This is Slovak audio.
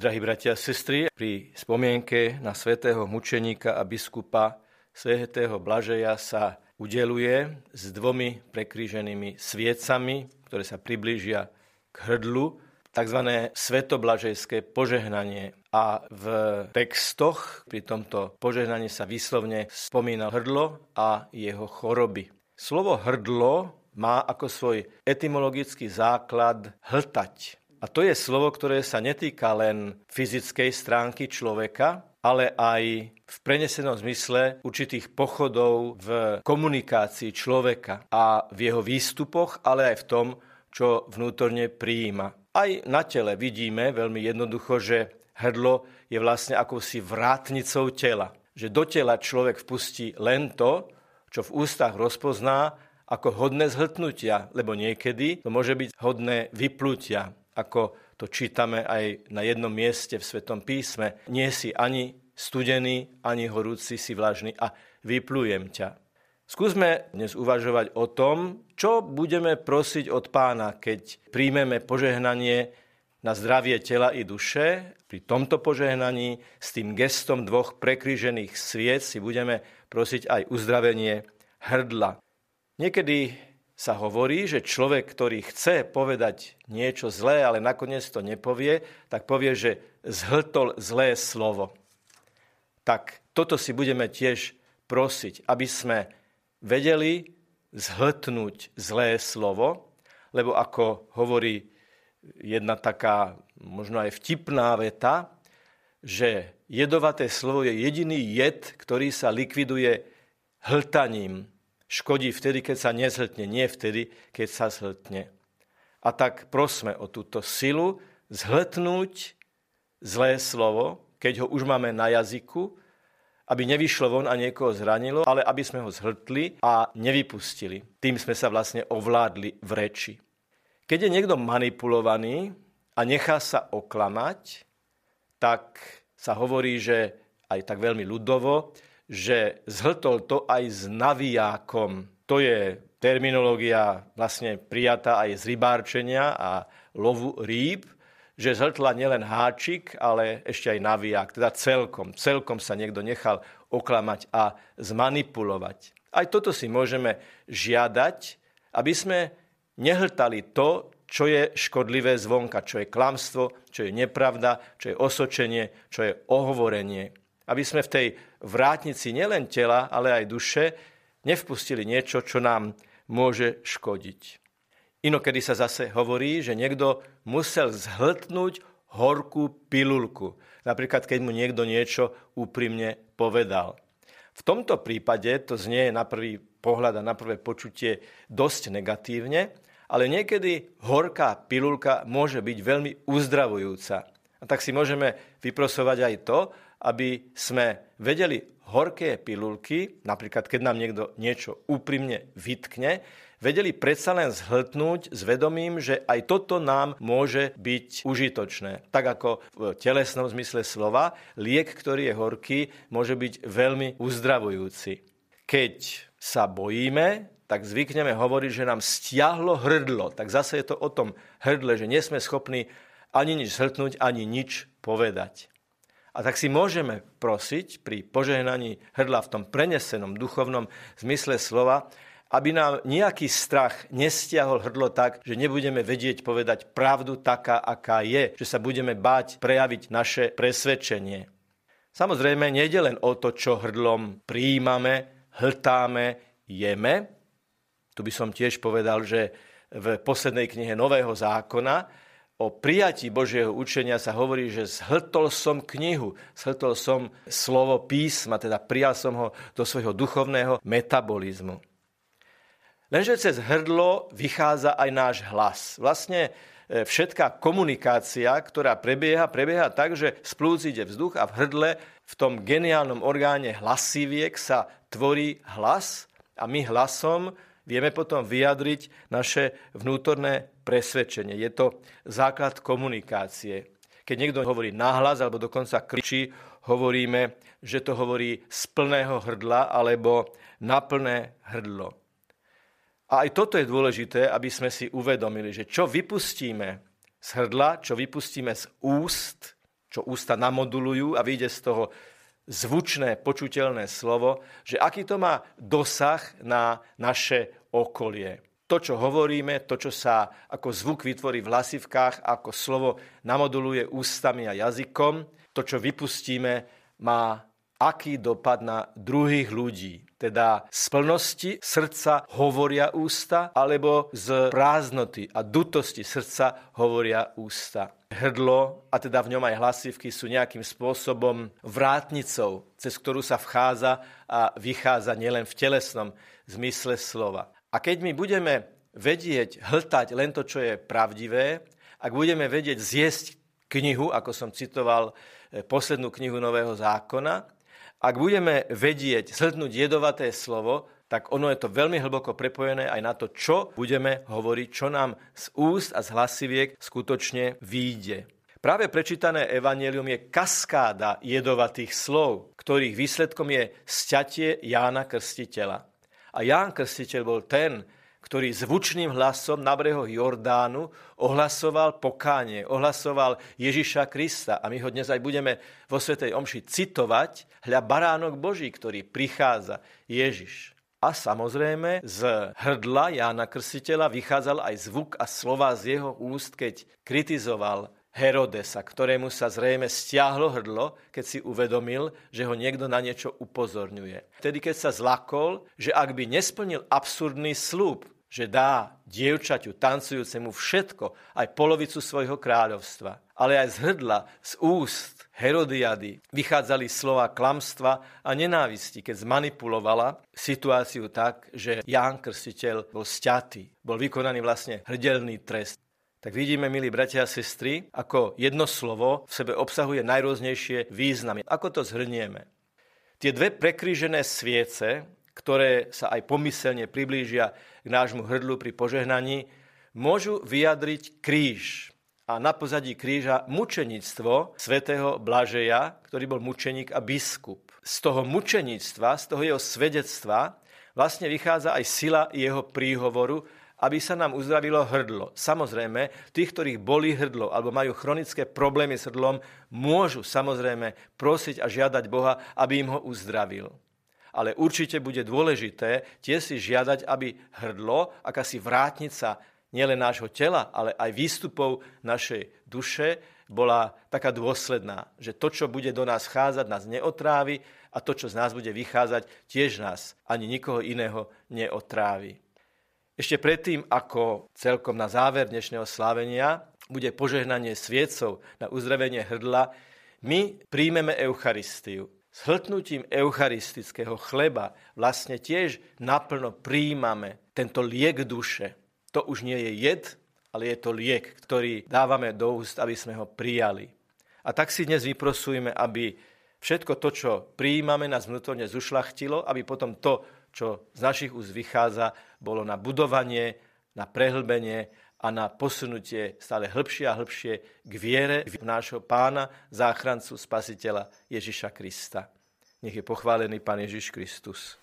Drahí bratia a sestry, pri spomienke na svätého mučeníka a biskupa svätého Blažeja sa udeluje s dvomi prekríženými sviecami, ktoré sa priblížia k hrdlu, tzv. svetoblažejské požehnanie. A v textoch pri tomto požehnaní sa výslovne spomína hrdlo a jeho choroby. Slovo hrdlo má ako svoj etymologický základ hltať. A to je slovo, ktoré sa netýka len fyzickej stránky človeka, ale aj v prenesenom zmysle určitých pochodov v komunikácii človeka a v jeho výstupoch, ale aj v tom, čo vnútorne prijíma. Aj na tele vidíme veľmi jednoducho, že hrdlo je vlastne akousi vrátnicou tela. Že do tela človek vpustí len to, čo v ústach rozpozná ako hodné zhltnutia, lebo niekedy to môže byť hodné vyplutia ako to čítame aj na jednom mieste v Svetom písme. Nie si ani studený, ani horúci, si vlažný a vyplujem ťa. Skúsme dnes uvažovať o tom, čo budeme prosiť od pána, keď príjmeme požehnanie na zdravie tela i duše. Pri tomto požehnaní s tým gestom dvoch prekrížených sviec si budeme prosiť aj uzdravenie hrdla. Niekedy sa hovorí, že človek, ktorý chce povedať niečo zlé, ale nakoniec to nepovie, tak povie, že zhltol zlé slovo. Tak toto si budeme tiež prosiť, aby sme vedeli zhltnúť zlé slovo, lebo ako hovorí jedna taká možno aj vtipná veta, že jedovaté slovo je jediný jed, ktorý sa likviduje hltaním škodí vtedy, keď sa nezhltne, nie vtedy, keď sa zhltne. A tak prosme o túto silu zhltnúť zlé slovo, keď ho už máme na jazyku, aby nevyšlo von a niekoho zranilo, ale aby sme ho zhltli a nevypustili. Tým sme sa vlastne ovládli v reči. Keď je niekto manipulovaný a nechá sa oklamať, tak sa hovorí, že aj tak veľmi ľudovo, že zhltol to aj s navijákom. To je terminológia vlastne prijatá aj z rybárčenia a lovu rýb, že zhltla nielen háčik, ale ešte aj naviják, teda celkom. Celkom sa niekto nechal oklamať a zmanipulovať. Aj toto si môžeme žiadať, aby sme nehltali to, čo je škodlivé zvonka, čo je klamstvo, čo je nepravda, čo je osočenie, čo je ohovorenie aby sme v tej vrátnici nielen tela, ale aj duše nevpustili niečo, čo nám môže škodiť. Inokedy sa zase hovorí, že niekto musel zhltnúť horkú pilulku. Napríklad, keď mu niekto niečo úprimne povedal. V tomto prípade to znie na prvý pohľad a na prvé počutie dosť negatívne, ale niekedy horká pilulka môže byť veľmi uzdravujúca. A tak si môžeme vyprosovať aj to, aby sme vedeli horké pilulky, napríklad keď nám niekto niečo úprimne vytkne, vedeli predsa len zhltnúť s vedomím, že aj toto nám môže byť užitočné. Tak ako v telesnom zmysle slova, liek, ktorý je horký, môže byť veľmi uzdravujúci. Keď sa bojíme, tak zvykneme hovoriť, že nám stiahlo hrdlo. Tak zase je to o tom hrdle, že nie sme schopní ani nič zhltnúť, ani nič povedať. A tak si môžeme prosiť pri požehnaní hrdla v tom prenesenom duchovnom zmysle slova, aby nám nejaký strach nestiahol hrdlo tak, že nebudeme vedieť povedať pravdu taká, aká je, že sa budeme báť prejaviť naše presvedčenie. Samozrejme, nejde len o to, čo hrdlom prijímame, hltáme, jeme. Tu by som tiež povedal, že v poslednej knihe Nového zákona o prijatí Božieho učenia sa hovorí, že zhltol som knihu, zhltol som slovo písma, teda prijal som ho do svojho duchovného metabolizmu. Lenže cez hrdlo vychádza aj náš hlas. Vlastne e, všetká komunikácia, ktorá prebieha, prebieha tak, že z ide vzduch a v hrdle, v tom geniálnom orgáne hlasiviek sa tvorí hlas a my hlasom vieme potom vyjadriť naše vnútorné presvedčenie. Je to základ komunikácie. Keď niekto hovorí nahlas alebo dokonca kričí, hovoríme, že to hovorí z plného hrdla alebo na plné hrdlo. A aj toto je dôležité, aby sme si uvedomili, že čo vypustíme z hrdla, čo vypustíme z úst, čo ústa namodulujú a vyjde z toho zvučné, počuteľné slovo, že aký to má dosah na naše okolie. To, čo hovoríme, to, čo sa ako zvuk vytvorí v hlasivkách, ako slovo namoduluje ústami a jazykom, to, čo vypustíme, má aký dopad na druhých ľudí. Teda z plnosti srdca hovoria ústa, alebo z prázdnoty a dutosti srdca hovoria ústa. Hrdlo, a teda v ňom aj hlasivky, sú nejakým spôsobom vrátnicou, cez ktorú sa vchádza a vychádza nielen v telesnom zmysle slova. A keď my budeme vedieť hltať len to, čo je pravdivé, ak budeme vedieť zjesť knihu, ako som citoval eh, poslednú knihu Nového zákona, ak budeme vedieť zhltnúť jedovaté slovo, tak ono je to veľmi hlboko prepojené aj na to, čo budeme hovoriť, čo nám z úst a z hlasiviek skutočne výjde. Práve prečítané evanelium je kaskáda jedovatých slov, ktorých výsledkom je sťatie Jána Krstiteľa. A Ján Krstiteľ bol ten, ktorý zvučným hlasom na brehoch Jordánu ohlasoval pokánie, ohlasoval Ježiša Krista. A my ho dnes aj budeme vo Svetej Omši citovať. Hľa baránok Boží, ktorý prichádza, Ježiš. A samozrejme z hrdla Jána Krstiteľa vychádzal aj zvuk a slova z jeho úst, keď kritizoval Herodesa, ktorému sa zrejme stiahlo hrdlo, keď si uvedomil, že ho niekto na niečo upozorňuje. Vtedy, keď sa zlakol, že ak by nesplnil absurdný slúb, že dá dievčaťu tancujúcemu všetko, aj polovicu svojho kráľovstva, ale aj z hrdla, z úst Herodiady vychádzali slova klamstva a nenávisti, keď zmanipulovala situáciu tak, že Ján Krstiteľ bol sťatý, bol vykonaný vlastne hrdelný trest. Tak vidíme, milí bratia a sestry, ako jedno slovo v sebe obsahuje najrôznejšie významy. Ako to zhrnieme? Tie dve prekrížené sviece, ktoré sa aj pomyselne priblížia k nášmu hrdlu pri požehnaní, môžu vyjadriť kríž. A na pozadí kríža mučenictvo svätého Blažeja, ktorý bol mučeník a biskup. Z toho mučenictva, z toho jeho svedectva vlastne vychádza aj sila jeho príhovoru, aby sa nám uzdravilo hrdlo. Samozrejme, tých, ktorých bolí hrdlo alebo majú chronické problémy s hrdlom, môžu samozrejme prosiť a žiadať Boha, aby im ho uzdravil ale určite bude dôležité tie si žiadať, aby hrdlo, akási vrátnica nielen nášho tela, ale aj výstupov našej duše, bola taká dôsledná, že to, čo bude do nás chádzať, nás neotrávi a to, čo z nás bude vychádzať, tiež nás ani nikoho iného neotrávi. Ešte predtým, ako celkom na záver dnešného slávenia bude požehnanie sviecov na uzdravenie hrdla, my príjmeme Eucharistiu s hltnutím eucharistického chleba vlastne tiež naplno príjmame tento liek duše. To už nie je jed, ale je to liek, ktorý dávame do úst, aby sme ho prijali. A tak si dnes vyprosujme, aby všetko to, čo prijímame, nás vnútorne zušlachtilo, aby potom to, čo z našich úst vychádza, bolo na budovanie, na prehlbenie a na posunutie stále hĺbšie a hĺbšie k viere v nášho pána, záchrancu, spasiteľa Ježiša Krista. Nech je pochválený Pán Ježiš Kristus.